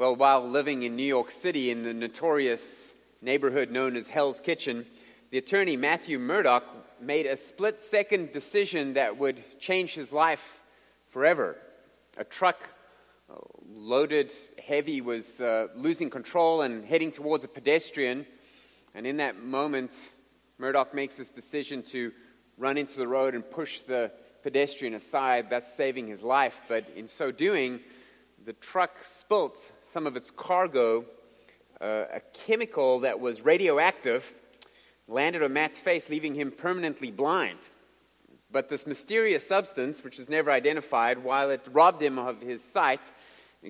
Well, while living in New York City in the notorious neighborhood known as Hell's Kitchen, the attorney Matthew Murdock made a split second decision that would change his life forever. A truck uh, loaded heavy was uh, losing control and heading towards a pedestrian. And in that moment, Murdock makes this decision to run into the road and push the pedestrian aside, thus saving his life. But in so doing, the truck spilt some of its cargo, uh, a chemical that was radioactive, landed on Matt's face, leaving him permanently blind. But this mysterious substance, which is never identified, while it robbed him of his sight,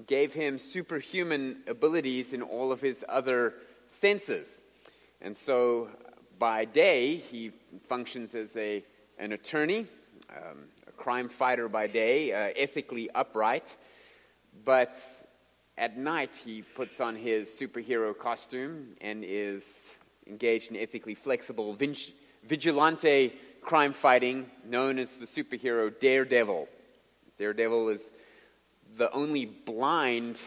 gave him superhuman abilities in all of his other senses. And so by day, he functions as a, an attorney, um, a crime fighter by day, uh, ethically upright. But at night, he puts on his superhero costume and is engaged in ethically flexible vigilante crime fighting known as the superhero Daredevil. Daredevil is the only blind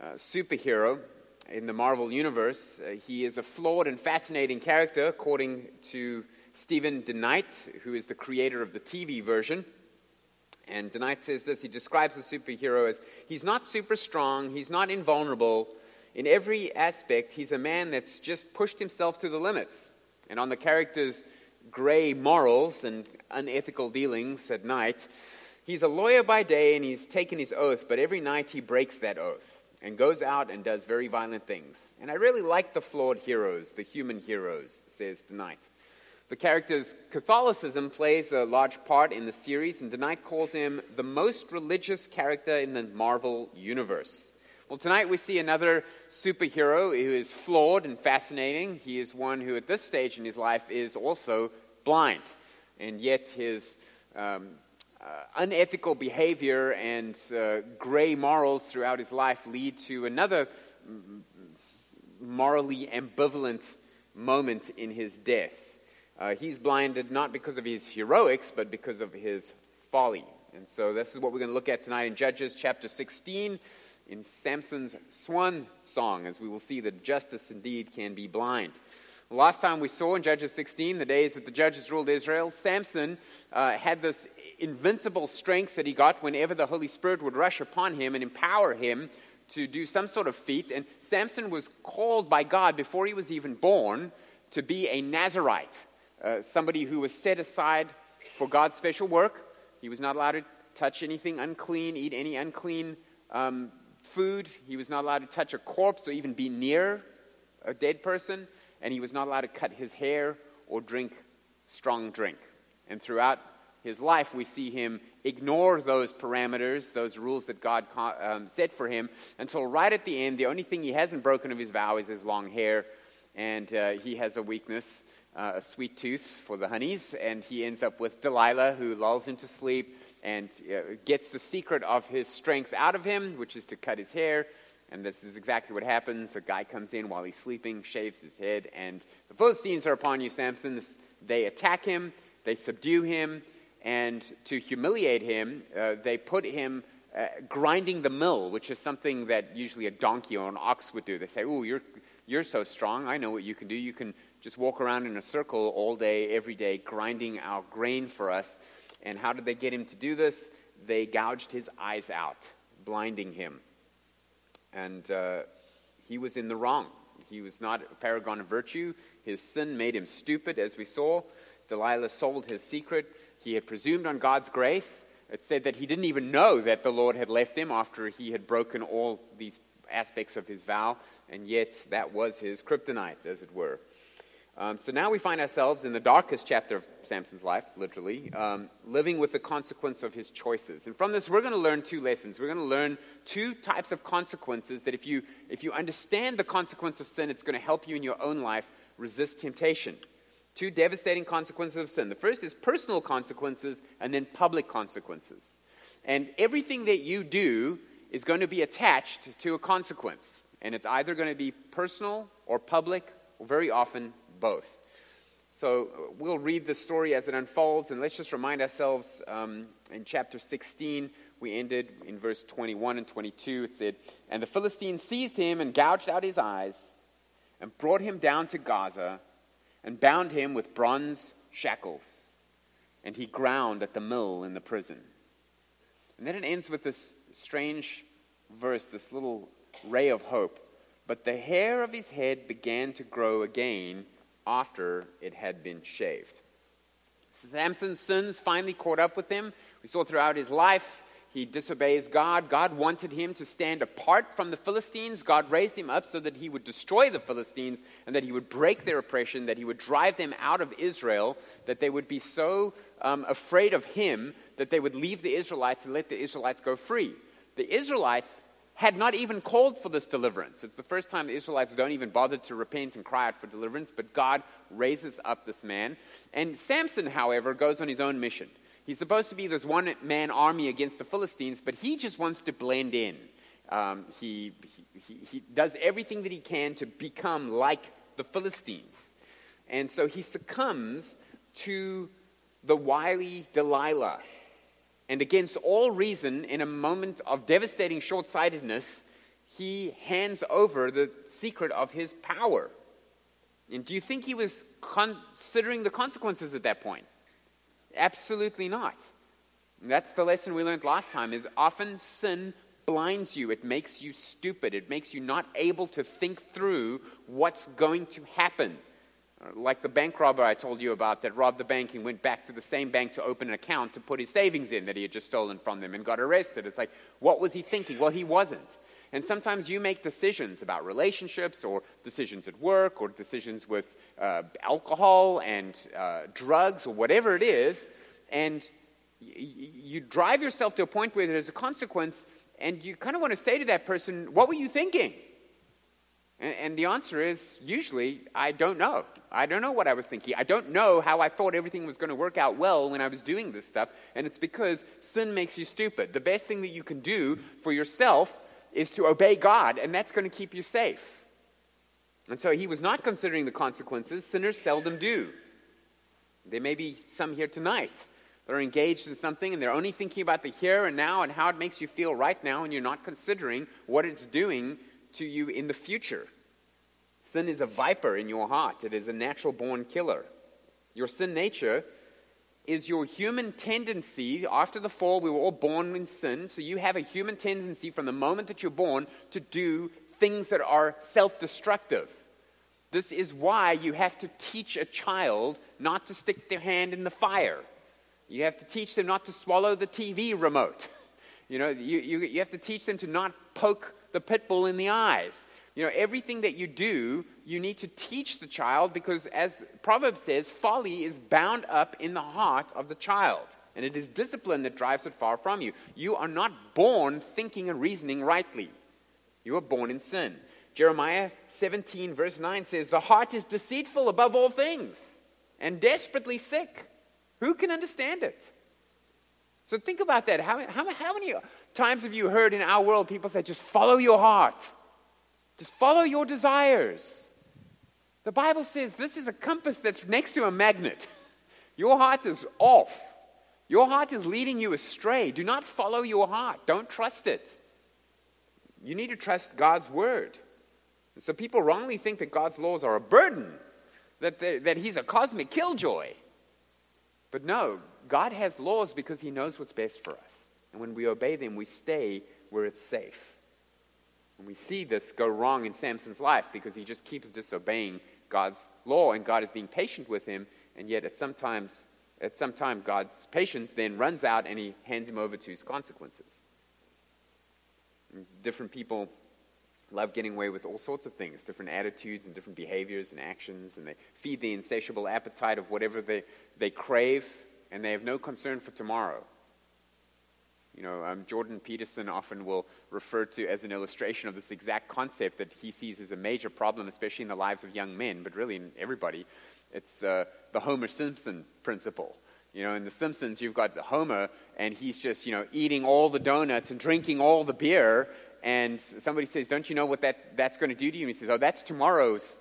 uh, superhero in the Marvel Universe. Uh, he is a flawed and fascinating character, according to Steven DeKnight, who is the creator of the TV version. And DeKnight says this he describes the superhero as he's not super strong, he's not invulnerable. In every aspect, he's a man that's just pushed himself to the limits. And on the character's gray morals and unethical dealings at night, he's a lawyer by day and he's taken his oath, but every night he breaks that oath and goes out and does very violent things. And I really like the flawed heroes, the human heroes, says DeKnight. The character's Catholicism plays a large part in the series, and DeKnight calls him the most religious character in the Marvel universe. Well, tonight we see another superhero who is flawed and fascinating. He is one who, at this stage in his life, is also blind, and yet his um, uh, unethical behavior and uh, gray morals throughout his life lead to another morally ambivalent moment in his death. Uh, he's blinded not because of his heroics, but because of his folly. And so this is what we're going to look at tonight in Judges chapter 16 in Samson's swan song, as we will see that justice indeed can be blind. Last time we saw in Judges 16, the days that the judges ruled Israel, Samson uh, had this invincible strength that he got whenever the Holy Spirit would rush upon him and empower him to do some sort of feat. And Samson was called by God before he was even born to be a Nazarite. Uh, somebody who was set aside for God's special work. He was not allowed to touch anything unclean, eat any unclean um, food. He was not allowed to touch a corpse or even be near a dead person. And he was not allowed to cut his hair or drink strong drink. And throughout his life, we see him ignore those parameters, those rules that God um, set for him, until right at the end, the only thing he hasn't broken of his vow is his long hair. And uh, he has a weakness uh, a sweet tooth for the honeys, and he ends up with Delilah, who lulls him to sleep and uh, gets the secret of his strength out of him, which is to cut his hair. And this is exactly what happens. A guy comes in while he's sleeping, shaves his head, and the Philistines are upon you, Samson. They attack him, they subdue him, and to humiliate him, uh, they put him uh, grinding the mill, which is something that usually a donkey or an ox would do. They say, Oh, you're, you're so strong. I know what you can do. You can just walk around in a circle all day, every day, grinding our grain for us. And how did they get him to do this? They gouged his eyes out, blinding him. And uh, he was in the wrong. He was not a paragon of virtue. His sin made him stupid, as we saw. Delilah sold his secret. He had presumed on God's grace. It said that he didn't even know that the Lord had left him after he had broken all these aspects of his vow, and yet that was his kryptonite, as it were. Um, so now we find ourselves in the darkest chapter of Samson's life, literally, um, living with the consequence of his choices. And from this, we're going to learn two lessons. We're going to learn two types of consequences that if you, if you understand the consequence of sin, it's going to help you in your own life resist temptation. Two devastating consequences of sin. The first is personal consequences, and then public consequences. And everything that you do is going to be attached to a consequence. And it's either going to be personal or public, or very often both. So we'll read the story as it unfolds, and let's just remind ourselves um, in chapter 16 we ended in verse 21 and 22. It said, And the Philistines seized him and gouged out his eyes and brought him down to Gaza and bound him with bronze shackles. And he ground at the mill in the prison. And then it ends with this strange verse, this little ray of hope. But the hair of his head began to grow again after it had been shaved. Samson's sins finally caught up with him. We saw throughout his life he disobeys God. God wanted him to stand apart from the Philistines. God raised him up so that he would destroy the Philistines and that he would break their oppression, that he would drive them out of Israel, that they would be so um, afraid of him that they would leave the Israelites and let the Israelites go free. The Israelites had not even called for this deliverance. It's the first time the Israelites don't even bother to repent and cry out for deliverance, but God raises up this man. And Samson, however, goes on his own mission. He's supposed to be this one man army against the Philistines, but he just wants to blend in. Um, he, he, he does everything that he can to become like the Philistines. And so he succumbs to the wily Delilah. And against all reason, in a moment of devastating short sightedness, he hands over the secret of his power. And do you think he was considering the consequences at that point? Absolutely not. That's the lesson we learned last time is often sin blinds you. It makes you stupid. It makes you not able to think through what's going to happen. Like the bank robber I told you about that robbed the bank and went back to the same bank to open an account to put his savings in that he had just stolen from them and got arrested. It's like, what was he thinking? Well, he wasn't. And sometimes you make decisions about relationships or decisions at work or decisions with uh, alcohol and uh, drugs or whatever it is, and y- you drive yourself to a point where there's a consequence, and you kind of want to say to that person, What were you thinking? And, and the answer is usually, I don't know. I don't know what I was thinking. I don't know how I thought everything was going to work out well when I was doing this stuff. And it's because sin makes you stupid. The best thing that you can do for yourself is to obey God, and that's going to keep you safe. And so he was not considering the consequences. Sinners seldom do. There may be some here tonight that are engaged in something and they're only thinking about the here and now and how it makes you feel right now, and you're not considering what it's doing to you in the future. Sin is a viper in your heart, it is a natural born killer. Your sin nature is your human tendency. After the fall, we were all born in sin, so you have a human tendency from the moment that you're born to do things that are self destructive. This is why you have to teach a child not to stick their hand in the fire. You have to teach them not to swallow the TV remote. You know, you, you, you have to teach them to not poke the pit bull in the eyes. You know, everything that you do, you need to teach the child because, as Proverbs says, folly is bound up in the heart of the child. And it is discipline that drives it far from you. You are not born thinking and reasoning rightly, you are born in sin. Jeremiah 17, verse 9 says, The heart is deceitful above all things and desperately sick. Who can understand it? So think about that. How, how, how many times have you heard in our world people say, just follow your heart? Just follow your desires. The Bible says this is a compass that's next to a magnet. Your heart is off. Your heart is leading you astray. Do not follow your heart. Don't trust it. You need to trust God's word. And so people wrongly think that God's laws are a burden, that, that He's a cosmic killjoy. But no, God has laws because He knows what's best for us. And when we obey them, we stay where it's safe. And we see this go wrong in Samson's life because he just keeps disobeying God's law, and God is being patient with him, and yet at sometimes at some time God's patience then runs out and he hands him over to his consequences. And different people love getting away with all sorts of things, different attitudes and different behaviors and actions, and they feed the insatiable appetite of whatever they, they crave, and they have no concern for tomorrow. You know, um, Jordan Peterson often will refer to as an illustration of this exact concept that he sees as a major problem, especially in the lives of young men, but really in everybody. It's uh, the Homer Simpson principle. You know, in The Simpsons, you've got the Homer, and he's just, you know, eating all the donuts and drinking all the beer, and somebody says, Don't you know what that, that's going to do to you? And he says, Oh, that's tomorrow's,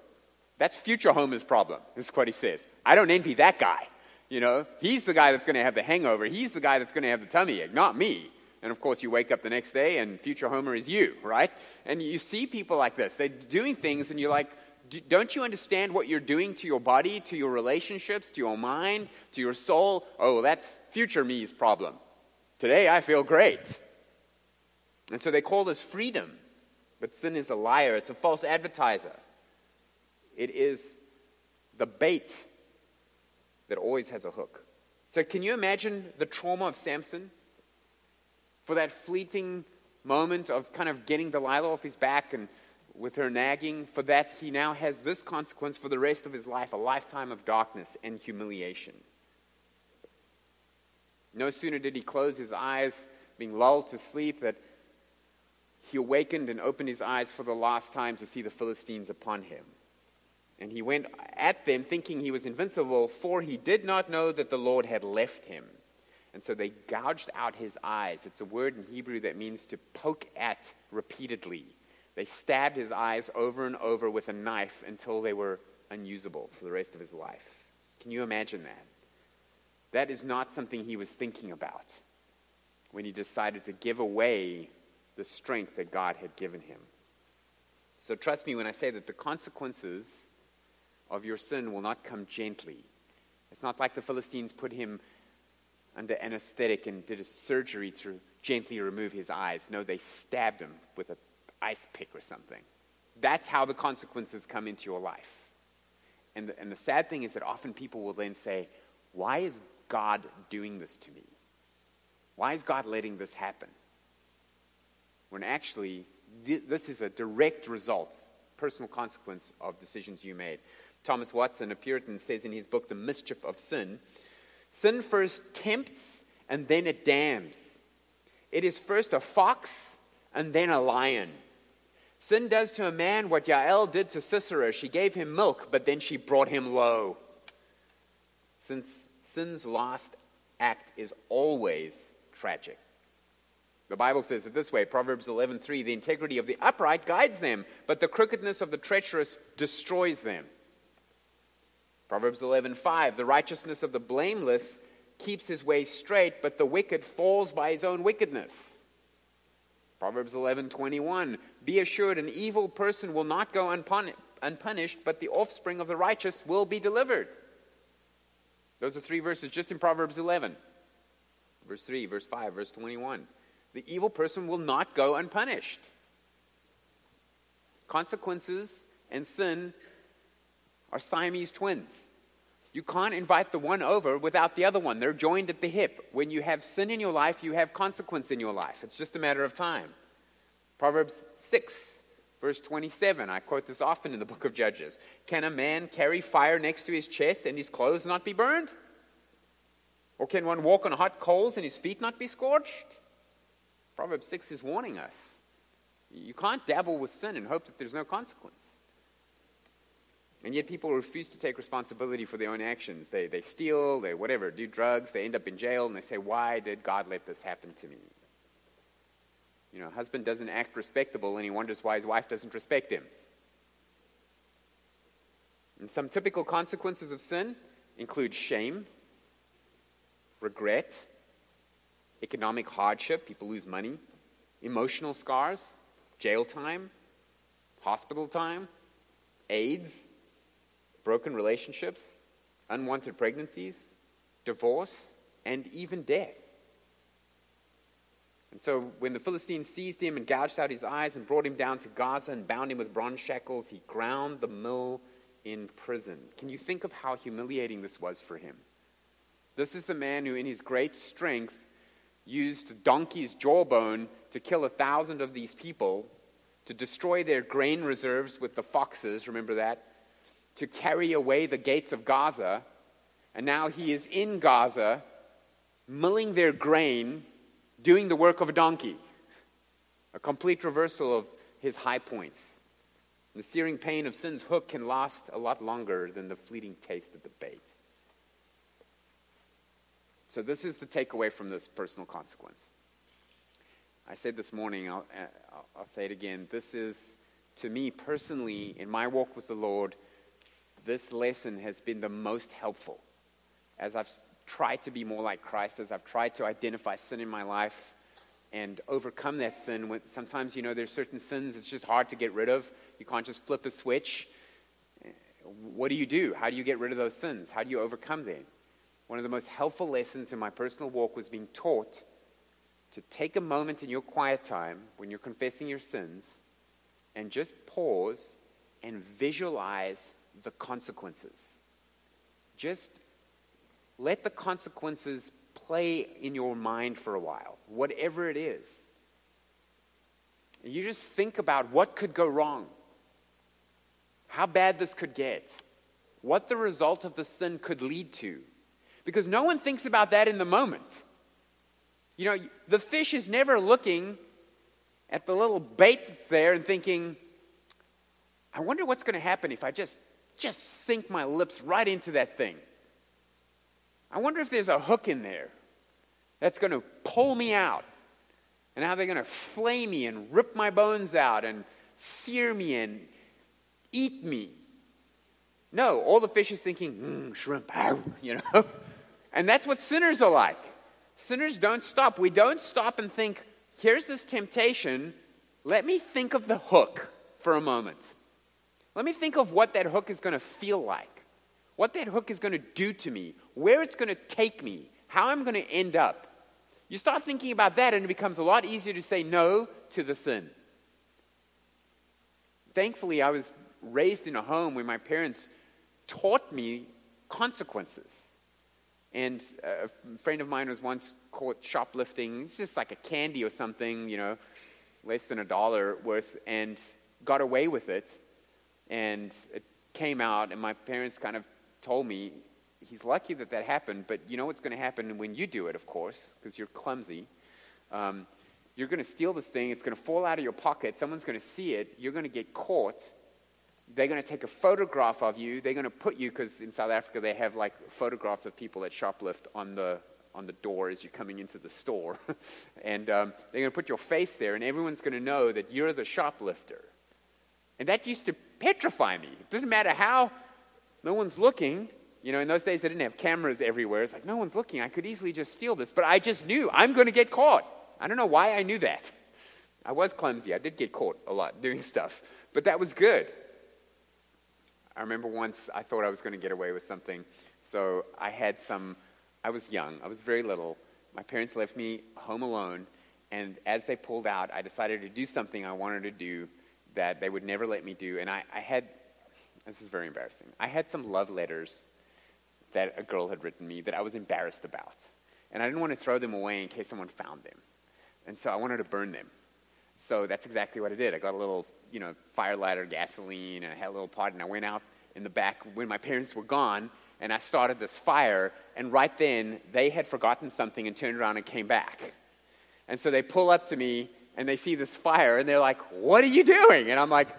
that's future Homer's problem. This is what he says. I don't envy that guy. You know, he's the guy that's going to have the hangover. He's the guy that's going to have the tummy ache, not me. And of course, you wake up the next day and future Homer is you, right? And you see people like this. They're doing things and you're like, don't you understand what you're doing to your body, to your relationships, to your mind, to your soul? Oh, that's future me's problem. Today I feel great. And so they call this freedom. But sin is a liar, it's a false advertiser. It is the bait that always has a hook. So, can you imagine the trauma of Samson? For that fleeting moment of kind of getting Delilah off his back and with her nagging, for that he now has this consequence for the rest of his life a lifetime of darkness and humiliation. No sooner did he close his eyes, being lulled to sleep, that he awakened and opened his eyes for the last time to see the Philistines upon him. And he went at them thinking he was invincible, for he did not know that the Lord had left him. And so they gouged out his eyes. It's a word in Hebrew that means to poke at repeatedly. They stabbed his eyes over and over with a knife until they were unusable for the rest of his life. Can you imagine that? That is not something he was thinking about when he decided to give away the strength that God had given him. So trust me when I say that the consequences of your sin will not come gently. It's not like the Philistines put him under anesthetic and did a surgery to gently remove his eyes. No, they stabbed him with an ice pick or something. That's how the consequences come into your life. And the, and the sad thing is that often people will then say, Why is God doing this to me? Why is God letting this happen? When actually, th- this is a direct result, personal consequence of decisions you made. Thomas Watson, a Puritan, says in his book, The Mischief of Sin Sin first tempts and then it damns. It is first a fox and then a lion. Sin does to a man what Yael did to Sisera. She gave him milk, but then she brought him low. Since sin's last act is always tragic. The Bible says it this way, Proverbs 11:3, the integrity of the upright guides them, but the crookedness of the treacherous destroys them. Proverbs 11:5 The righteousness of the blameless keeps his way straight, but the wicked falls by his own wickedness. Proverbs 11:21 Be assured an evil person will not go unpun- unpunished, but the offspring of the righteous will be delivered. Those are three verses just in Proverbs 11. Verse 3, verse 5, verse 21. The evil person will not go unpunished. Consequences and sin are Siamese twins. You can't invite the one over without the other one. They're joined at the hip. When you have sin in your life, you have consequence in your life. It's just a matter of time. Proverbs 6, verse 27. I quote this often in the book of Judges. Can a man carry fire next to his chest and his clothes not be burned? Or can one walk on hot coals and his feet not be scorched? Proverbs 6 is warning us. You can't dabble with sin and hope that there's no consequence. And yet people refuse to take responsibility for their own actions. They, they steal, they whatever, do drugs, they end up in jail, and they say, Why did God let this happen to me? You know, husband doesn't act respectable, and he wonders why his wife doesn't respect him. And some typical consequences of sin include shame, regret, economic hardship, people lose money, emotional scars, jail time, hospital time, AIDS, broken relationships, unwanted pregnancies, divorce, and even death. And so when the Philistines seized him and gouged out his eyes and brought him down to Gaza and bound him with bronze shackles, he ground the mill in prison. Can you think of how humiliating this was for him? This is the man who, in his great strength, used donkey's jawbone to kill a thousand of these people, to destroy their grain reserves with the foxes, remember that? To carry away the gates of Gaza, and now he is in Gaza, milling their grain, doing the work of a donkey. A complete reversal of his high points. The searing pain of sin's hook can last a lot longer than the fleeting taste of the bait. So, this is the takeaway from this personal consequence. I said this morning, I'll, uh, I'll say it again. This is, to me personally, in my walk with the Lord, this lesson has been the most helpful as I've tried to be more like Christ, as I've tried to identify sin in my life. and overcome that sin. Sometimes, you know, there's certain sins it's just hard to get rid of. You can't just flip a switch. What do you do? How do you get rid of those sins? How do you overcome them? One of the most helpful lessons in my personal walk was being taught to take a moment in your quiet time when you're confessing your sins and just pause and visualize the consequences. Just let the consequences play in your mind for a while, whatever it is. You just think about what could go wrong, how bad this could get, what the result of the sin could lead to. Because no one thinks about that in the moment. You know, the fish is never looking at the little bait that's there and thinking, I wonder what's going to happen if I just, just sink my lips right into that thing. I wonder if there's a hook in there that's going to pull me out. And how they're going to flay me and rip my bones out and sear me and eat me. No, all the fish is thinking, mm, shrimp, you know. And that's what sinners are like. Sinners don't stop. We don't stop and think, here's this temptation. Let me think of the hook for a moment. Let me think of what that hook is going to feel like, what that hook is going to do to me, where it's going to take me, how I'm going to end up. You start thinking about that, and it becomes a lot easier to say no to the sin. Thankfully, I was raised in a home where my parents taught me consequences. And a friend of mine was once caught shoplifting. It's just like a candy or something, you know, less than a dollar worth, and got away with it. And it came out, and my parents kind of told me, he's lucky that that happened, but you know what's going to happen when you do it, of course, because you're clumsy. Um, you're going to steal this thing, it's going to fall out of your pocket, someone's going to see it, you're going to get caught. They're going to take a photograph of you. They're going to put you, because in South Africa they have like photographs of people that shoplift on the on the door as you're coming into the store. and um, they're going to put your face there, and everyone's going to know that you're the shoplifter. And that used to petrify me. It doesn't matter how no one's looking, you know, in those days, they didn't have cameras everywhere. It's like, no one's looking. I could easily just steal this. But I just knew I'm going to get caught. I don't know why I knew that. I was clumsy. I did get caught a lot doing stuff. But that was good. I remember once I thought I was going to get away with something. So I had some, I was young, I was very little. My parents left me home alone. And as they pulled out, I decided to do something I wanted to do that they would never let me do. And I, I had, this is very embarrassing, I had some love letters that a girl had written me that I was embarrassed about. And I didn't want to throw them away in case someone found them. And so I wanted to burn them. So that's exactly what I did. I got a little, you know, fire lighter, gasoline, and I had a little pot, and I went out in the back when my parents were gone, and I started this fire, and right then they had forgotten something and turned around and came back. And so they pull up to me and they see this fire and they're like, What are you doing? And I'm like,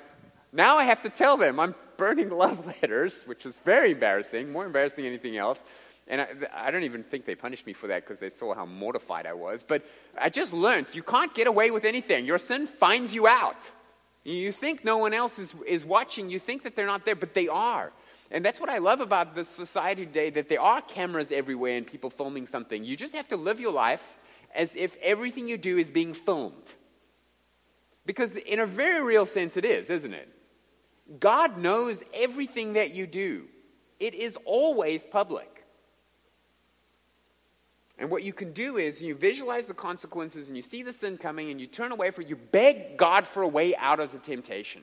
Now I have to tell them I'm burning love letters, which was very embarrassing, more embarrassing than anything else. And I, I don't even think they punished me for that because they saw how mortified I was. But I just learned you can't get away with anything. Your sin finds you out. You think no one else is, is watching, you think that they're not there, but they are. And that's what I love about this society today that there are cameras everywhere and people filming something. You just have to live your life as if everything you do is being filmed. Because, in a very real sense, it is, isn't it? God knows everything that you do, it is always public. And what you can do is you visualize the consequences and you see the sin coming and you turn away from it. You beg God for a way out of the temptation.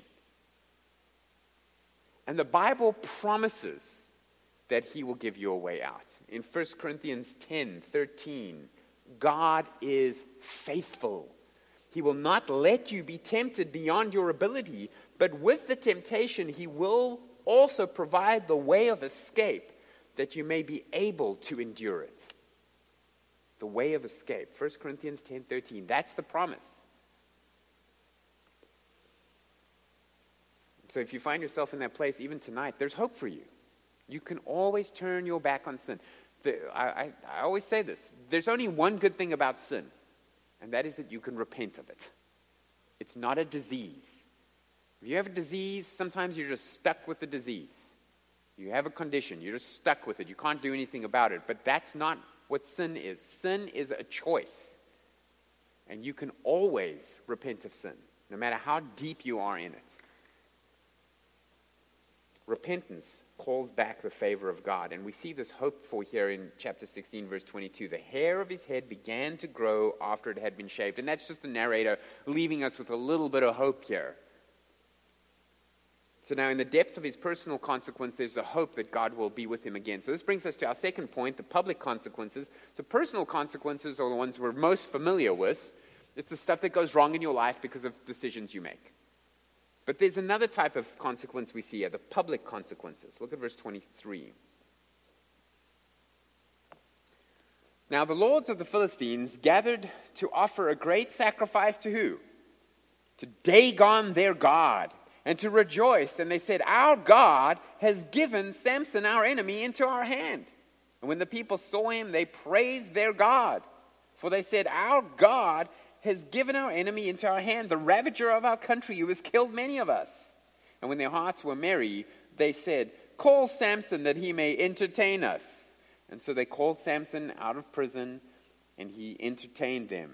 And the Bible promises that He will give you a way out. In 1 Corinthians 10 13, God is faithful. He will not let you be tempted beyond your ability, but with the temptation, he will also provide the way of escape that you may be able to endure it. The way of escape. 1 Corinthians 10 13. That's the promise. So if you find yourself in that place, even tonight, there's hope for you. You can always turn your back on sin. The, I, I, I always say this there's only one good thing about sin, and that is that you can repent of it. It's not a disease. If you have a disease, sometimes you're just stuck with the disease. You have a condition, you're just stuck with it. You can't do anything about it. But that's not what sin is. Sin is a choice. And you can always repent of sin, no matter how deep you are in it. Repentance calls back the favor of God. And we see this hope for here in chapter 16, verse 22. The hair of his head began to grow after it had been shaved. And that's just the narrator leaving us with a little bit of hope here. So now, in the depths of his personal consequence, there's a hope that God will be with him again. So this brings us to our second point the public consequences. So, personal consequences are the ones we're most familiar with. It's the stuff that goes wrong in your life because of decisions you make. But there's another type of consequence we see here the public consequences. Look at verse 23. Now the lords of the Philistines gathered to offer a great sacrifice to who? To Dagon their God, and to rejoice. And they said, Our God has given Samson, our enemy, into our hand. And when the people saw him, they praised their God. For they said, Our God has given our enemy into our hand, the ravager of our country, who has killed many of us. And when their hearts were merry, they said, Call Samson that he may entertain us. And so they called Samson out of prison, and he entertained them.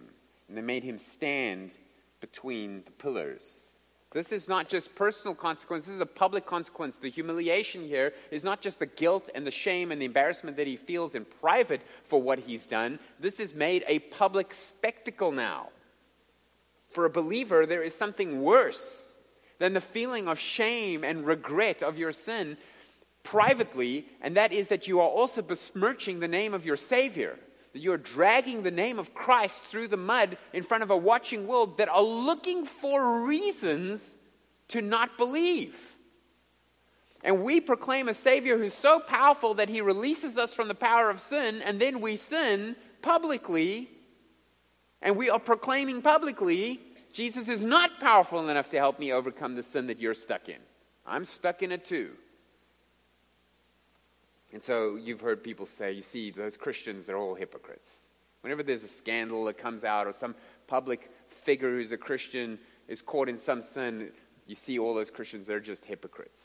And they made him stand between the pillars. This is not just personal consequence, this is a public consequence. The humiliation here is not just the guilt and the shame and the embarrassment that he feels in private for what he's done. This is made a public spectacle now. For a believer, there is something worse than the feeling of shame and regret of your sin privately, and that is that you are also besmirching the name of your Savior. That you are dragging the name of Christ through the mud in front of a watching world that are looking for reasons to not believe. And we proclaim a Savior who's so powerful that he releases us from the power of sin, and then we sin publicly and we are proclaiming publicly Jesus is not powerful enough to help me overcome the sin that you're stuck in. I'm stuck in it too. And so you've heard people say, you see, those Christians, they're all hypocrites. Whenever there's a scandal that comes out or some public figure who's a Christian is caught in some sin, you see all those Christians, they're just hypocrites.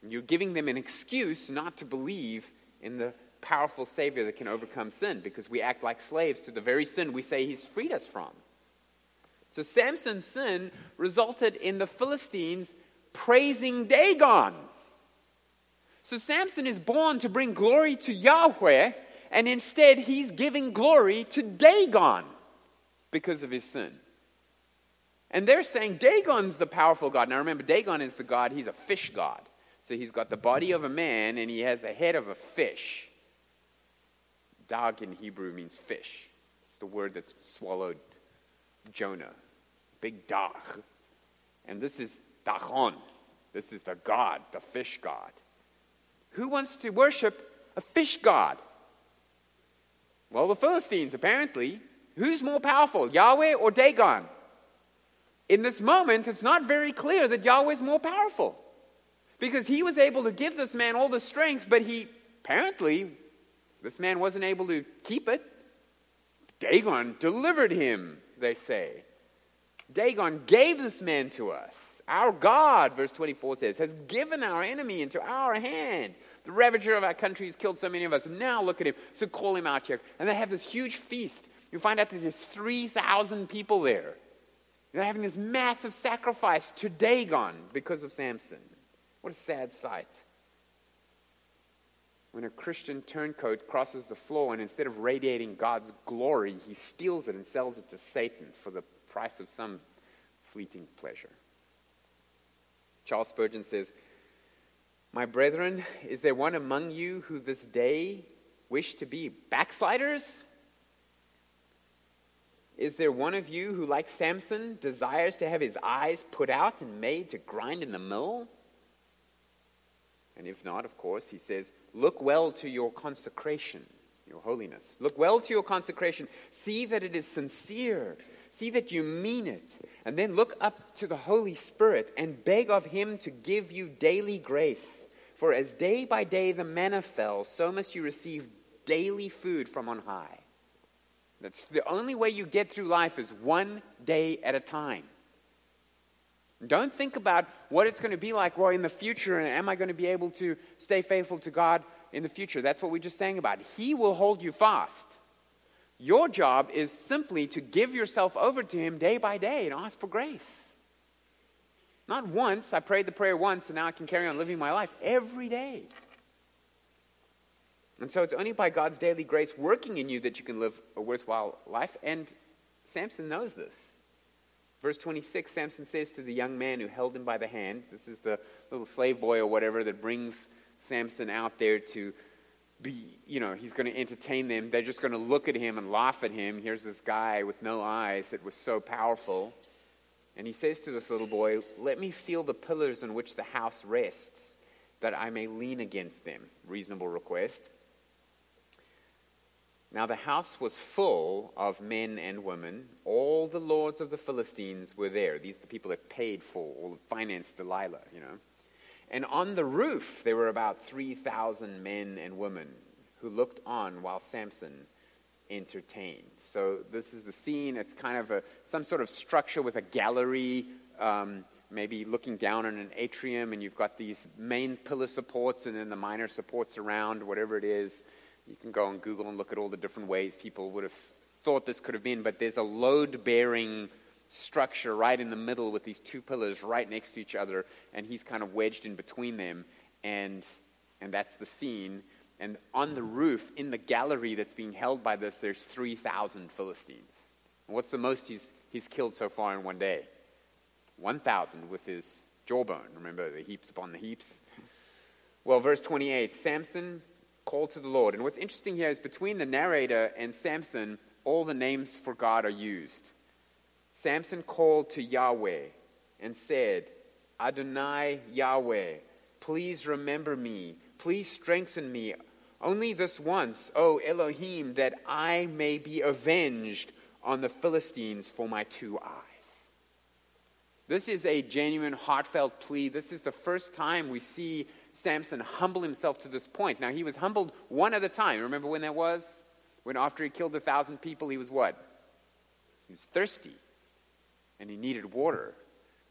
And you're giving them an excuse not to believe in the powerful Savior that can overcome sin because we act like slaves to the very sin we say He's freed us from. So Samson's sin resulted in the Philistines praising Dagon. So Samson is born to bring glory to Yahweh, and instead he's giving glory to Dagon because of his sin. And they're saying Dagon's the powerful God. Now remember, Dagon is the God, he's a fish god. So he's got the body of a man and he has the head of a fish. Dag in Hebrew means fish. It's the word that swallowed Jonah. Big Dag. And this is Dagon. This is the God, the fish God. Who wants to worship a fish God? Well, the Philistines, apparently. Who's more powerful, Yahweh or Dagon? In this moment, it's not very clear that Yahweh is more powerful. Because he was able to give this man all the strength, but he apparently this man wasn't able to keep it. Dagon delivered him, they say. Dagon gave this man to us. Our God, verse 24 says, has given our enemy into our hand. The ravager of our country has killed so many of us. Now look at him. So call him out here. And they have this huge feast. You find out that there's 3,000 people there. They're having this massive sacrifice to Dagon because of Samson. What a sad sight when a Christian turncoat crosses the floor and instead of radiating God's glory, he steals it and sells it to Satan for the price of some fleeting pleasure. Charles Spurgeon says, My brethren, is there one among you who this day wish to be backsliders? Is there one of you who, like Samson, desires to have his eyes put out and made to grind in the mill? And if not, of course, he says, look well to your consecration, your holiness. Look well to your consecration. See that it is sincere. See that you mean it. And then look up to the Holy Spirit and beg of him to give you daily grace. For as day by day the manna fell, so must you receive daily food from on high. That's the only way you get through life is one day at a time. Don't think about what it's going to be like well in the future and am I going to be able to stay faithful to God in the future. That's what we're just sang about. He will hold you fast. Your job is simply to give yourself over to Him day by day and ask for grace. Not once, I prayed the prayer once and now I can carry on living my life every day. And so it's only by God's daily grace working in you that you can live a worthwhile life. And Samson knows this. Verse 26, Samson says to the young man who held him by the hand, this is the little slave boy or whatever that brings Samson out there to be, you know, he's going to entertain them. They're just going to look at him and laugh at him. Here's this guy with no eyes that was so powerful. And he says to this little boy, Let me feel the pillars on which the house rests, that I may lean against them. Reasonable request. Now the house was full of men and women. All the lords of the Philistines were there. These are the people that paid for or financed Delilah, you know. And on the roof, there were about 3,000 men and women who looked on while Samson entertained. So this is the scene. It's kind of a, some sort of structure with a gallery, um, maybe looking down on an atrium, and you've got these main pillar supports and then the minor supports around, whatever it is. You can go on Google and look at all the different ways people would have thought this could have been, but there's a load bearing structure right in the middle with these two pillars right next to each other, and he's kind of wedged in between them, and, and that's the scene. And on the roof, in the gallery that's being held by this, there's 3,000 Philistines. And what's the most he's, he's killed so far in one day? 1,000 with his jawbone. Remember the heaps upon the heaps? Well, verse 28 Samson called to the Lord. And what's interesting here is between the narrator and Samson, all the names for God are used. Samson called to Yahweh and said, Adonai Yahweh, please remember me. Please strengthen me. Only this once, O Elohim, that I may be avenged on the Philistines for my two eyes. This is a genuine, heartfelt plea. This is the first time we see Samson humble himself to this point. Now, he was humbled one other time. Remember when that was? When after he killed a thousand people, he was what? He was thirsty and he needed water.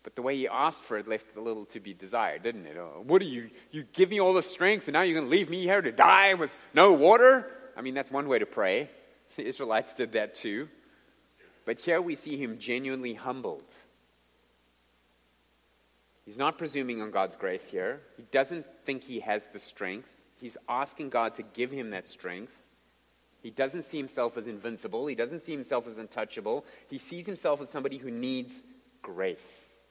But the way he asked for it left a little to be desired, didn't it? Oh, what do you, you give me all the strength and now you're going to leave me here to die with no water? I mean, that's one way to pray. The Israelites did that too. But here we see him genuinely humbled. He's not presuming on God's grace here. He doesn't think he has the strength. He's asking God to give him that strength. He doesn't see himself as invincible. He doesn't see himself as untouchable. He sees himself as somebody who needs grace.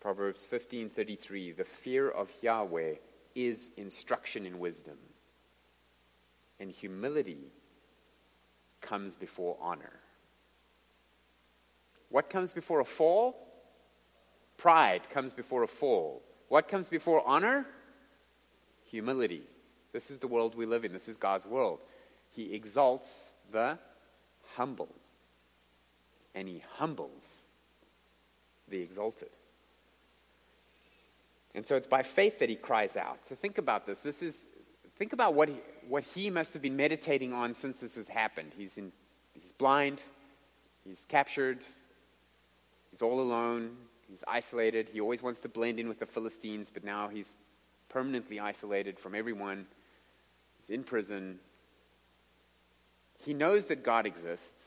Proverbs 15:33 The fear of Yahweh is instruction in wisdom, and humility comes before honor. What comes before a fall? Pride comes before a fall. What comes before honor? Humility. This is the world we live in. This is God's world. He exalts the humble, and he humbles the exalted. And so it's by faith that he cries out. So think about this. This is think about what he, what he must have been meditating on since this has happened. He's in, he's blind, he's captured, he's all alone, He's isolated. He always wants to blend in with the Philistines, but now he's permanently isolated from everyone. He's in prison. He knows that God exists.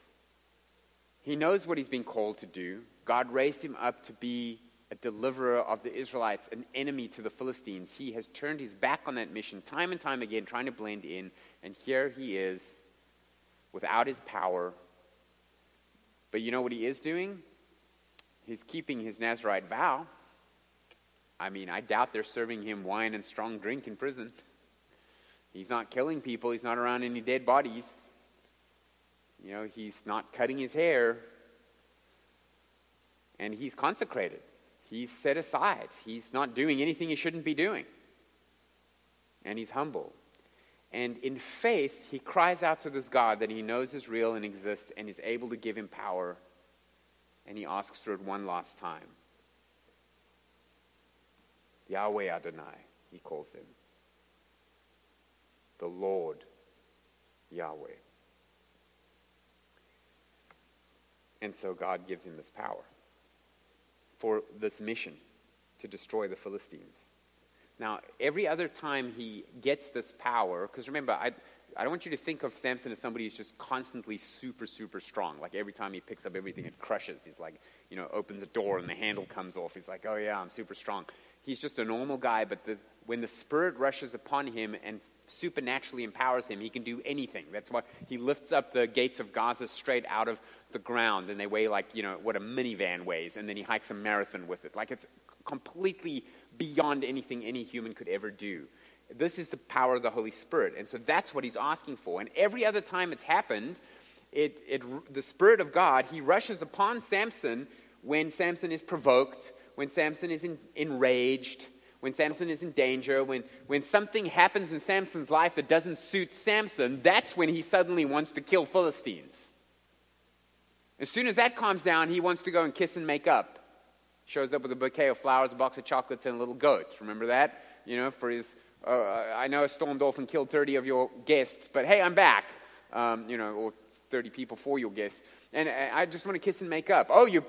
He knows what he's been called to do. God raised him up to be a deliverer of the Israelites, an enemy to the Philistines. He has turned his back on that mission time and time again, trying to blend in. And here he is without his power. But you know what he is doing? He's keeping his Nazarite vow. I mean, I doubt they're serving him wine and strong drink in prison. He's not killing people, he's not around any dead bodies. You know, he's not cutting his hair. And he's consecrated. He's set aside. He's not doing anything he shouldn't be doing. And he's humble. And in faith, he cries out to this God that he knows is real and exists and is able to give him power and he asks for it one last time. Yahweh Adonai, he calls him. The Lord Yahweh. And so God gives him this power for this mission to destroy the Philistines. Now, every other time he gets this power, because remember, I, I don't want you to think of Samson as somebody who's just constantly super, super strong. Like every time he picks up everything, it crushes. He's like, you know, opens a door and the handle comes off. He's like, oh yeah, I'm super strong. He's just a normal guy, but the, when the Spirit rushes upon him and supernaturally empowers him, he can do anything. That's why he lifts up the gates of Gaza straight out of the ground, and they weigh like, you know, what a minivan weighs, and then he hikes a marathon with it. Like it's completely beyond anything any human could ever do. This is the power of the Holy Spirit. And so that's what he's asking for. And every other time it's happened, it, it, the Spirit of God, he rushes upon Samson when Samson is provoked, when Samson is in, enraged, when Samson is in danger, when, when something happens in Samson's life that doesn't suit Samson, that's when he suddenly wants to kill Philistines. As soon as that calms down, he wants to go and kiss and make up. Shows up with a bouquet of flowers, a box of chocolates, and a little goat. Remember that? You know, for his, uh, I know a storm dolphin killed 30 of your guests, but hey, I'm back. Um, you know, or 30 people for your guests. And I just want to kiss and make up. Oh, you,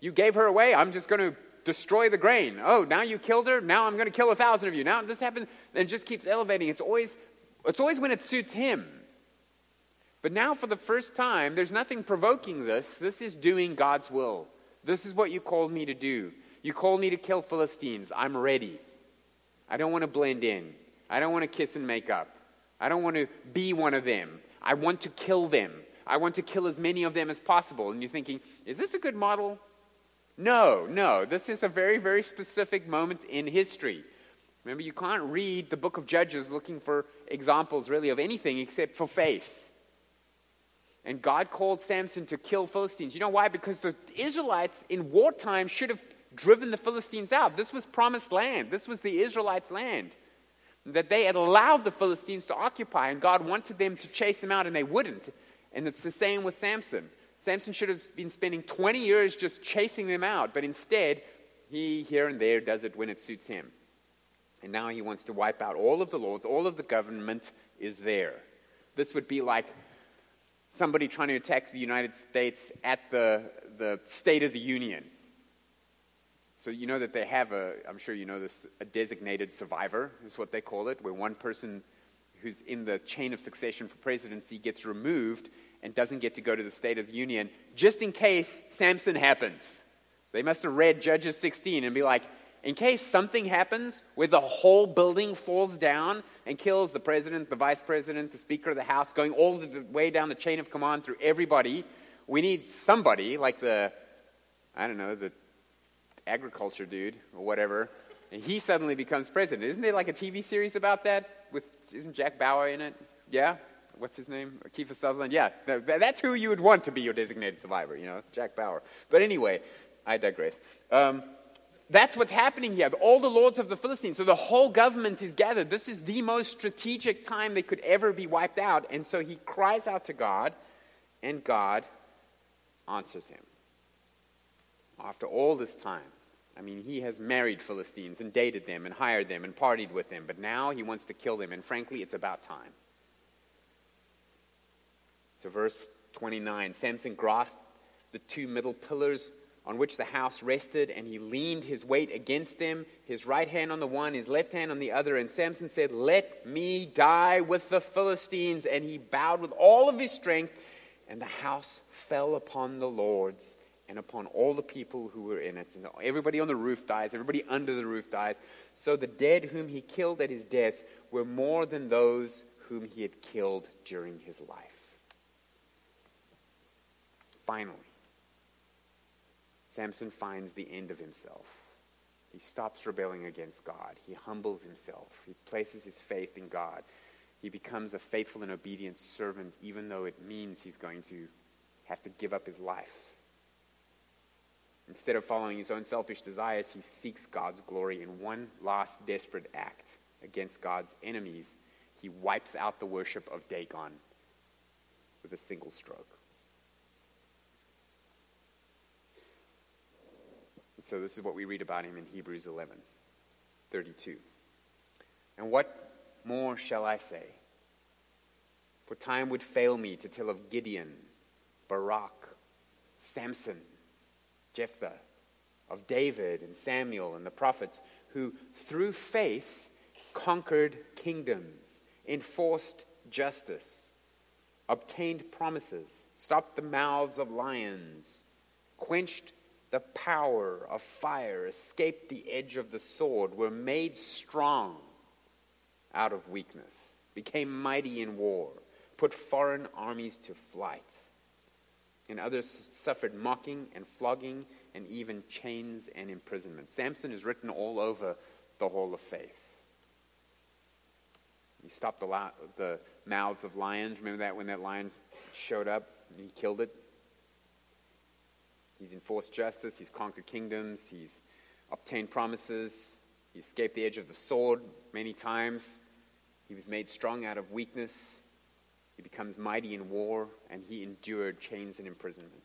you gave her away? I'm just going to destroy the grain. Oh, now you killed her? Now I'm going to kill a thousand of you. Now this happens. And it just keeps elevating. It's always, it's always when it suits him. But now, for the first time, there's nothing provoking this. This is doing God's will. This is what you called me to do. You called me to kill Philistines. I'm ready. I don't want to blend in. I don't want to kiss and make up. I don't want to be one of them. I want to kill them. I want to kill as many of them as possible. And you're thinking, is this a good model? No, no. This is a very, very specific moment in history. Remember, you can't read the book of Judges looking for examples really of anything except for faith. And God called Samson to kill Philistines. You know why? Because the Israelites in wartime should have driven the Philistines out. This was promised land, this was the Israelites' land that they had allowed the Philistines to occupy, and God wanted them to chase them out, and they wouldn't. And it's the same with Samson. Samson should have been spending 20 years just chasing them out, but instead, he here and there does it when it suits him. And now he wants to wipe out all of the lords, all of the government is there. This would be like somebody trying to attack the United States at the, the State of the Union. So you know that they have a, I'm sure you know this, a designated survivor is what they call it, where one person who's in the chain of succession for presidency gets removed and doesn't get to go to the State of the Union just in case Samson happens. They must have read Judges 16 and be like, in case something happens where the whole building falls down and kills the president, the vice president, the speaker of the house, going all the way down the chain of command through everybody, we need somebody like the, I don't know, the agriculture dude or whatever, and he suddenly becomes president. Isn't there like a TV series about that? With isn't Jack Bauer in it? Yeah, what's his name? Kiefer Sutherland. Yeah, that's who you would want to be your designated survivor. You know, Jack Bauer. But anyway, I digress. Um, that's what's happening here. All the lords of the Philistines. So the whole government is gathered. This is the most strategic time they could ever be wiped out. And so he cries out to God, and God answers him. After all this time, I mean, he has married Philistines and dated them and hired them and partied with them, but now he wants to kill them, and frankly, it's about time. So, verse 29 Samson grasped the two middle pillars on which the house rested, and he leaned his weight against them, his right hand on the one, his left hand on the other. And Samson said, Let me die with the Philistines. And he bowed with all of his strength, and the house fell upon the lords and upon all the people who were in it. And everybody on the roof dies, everybody under the roof dies. So the dead whom he killed at his death were more than those whom he had killed during his life. Finally, Samson finds the end of himself. He stops rebelling against God. He humbles himself. He places his faith in God. He becomes a faithful and obedient servant, even though it means he's going to have to give up his life. Instead of following his own selfish desires, he seeks God's glory in one last desperate act against God's enemies. He wipes out the worship of Dagon with a single stroke. And So this is what we read about him in Hebrews 11 32. And what more shall I say? For time would fail me to tell of Gideon, Barak, Samson, Jephthah, of David and Samuel and the prophets, who through faith conquered kingdoms, enforced justice, obtained promises, stopped the mouths of lions, quenched the power of fire, escaped the edge of the sword, were made strong out of weakness, became mighty in war, put foreign armies to flight. And others suffered mocking and flogging and even chains and imprisonment. Samson is written all over the Hall of Faith. He stopped the, the mouths of lions. Remember that when that lion showed up and he killed it? He's enforced justice, he's conquered kingdoms, he's obtained promises, he escaped the edge of the sword many times. He was made strong out of weakness. He becomes mighty in war, and he endured chains and imprisonment.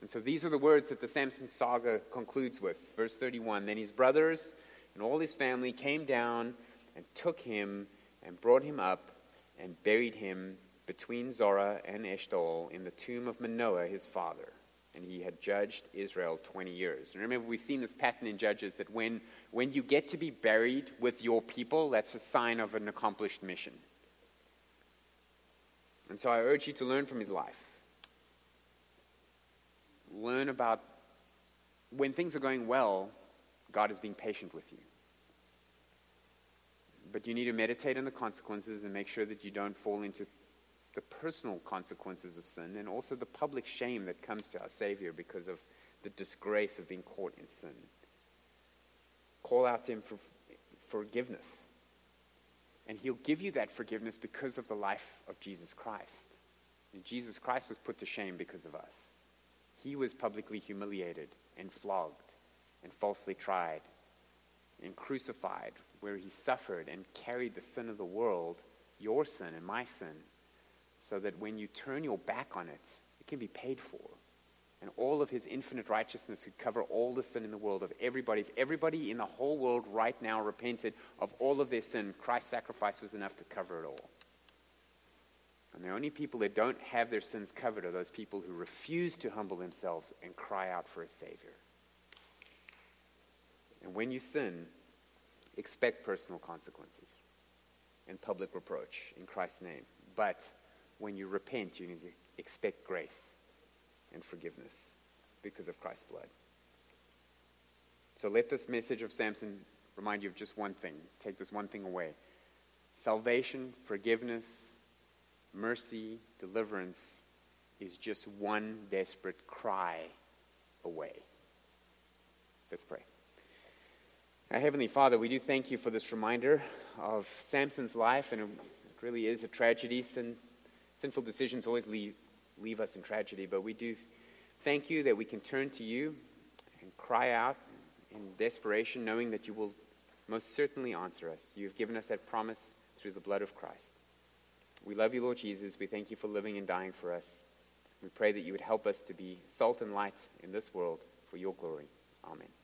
And so these are the words that the Samson saga concludes with. Verse 31 Then his brothers and all his family came down and took him and brought him up and buried him between Zorah and Eshtaol in the tomb of Manoah his father. And he had judged Israel 20 years. And remember, we've seen this pattern in Judges that when, when you get to be buried with your people, that's a sign of an accomplished mission. And so I urge you to learn from his life. Learn about when things are going well, God is being patient with you. But you need to meditate on the consequences and make sure that you don't fall into the personal consequences of sin and also the public shame that comes to our Savior because of the disgrace of being caught in sin. Call out to Him for forgiveness. And He'll give you that forgiveness because of the life of Jesus Christ. And Jesus Christ was put to shame because of us. He was publicly humiliated and flogged and falsely tried and crucified where he suffered and carried the sin of the world, your sin and my sin, so that when you turn your back on it, it can be paid for. And all of his infinite righteousness could cover all the sin in the world of everybody. If everybody in the whole world right now repented of all of their sin, Christ's sacrifice was enough to cover it all. And the only people that don't have their sins covered are those people who refuse to humble themselves and cry out for a Savior. And when you sin, expect personal consequences and public reproach in Christ's name. But when you repent, you need to expect grace and forgiveness because of Christ's blood. So let this message of Samson remind you of just one thing. Take this one thing away salvation, forgiveness, mercy, deliverance is just one desperate cry away. Let's pray. Our Heavenly Father, we do thank you for this reminder of Samson's life, and it really is a tragedy. Sin, sinful decisions always leave, leave us in tragedy, but we do thank you that we can turn to you and cry out in desperation, knowing that you will most certainly answer us. You have given us that promise through the blood of Christ. We love you, Lord Jesus. We thank you for living and dying for us. We pray that you would help us to be salt and light in this world for your glory. Amen.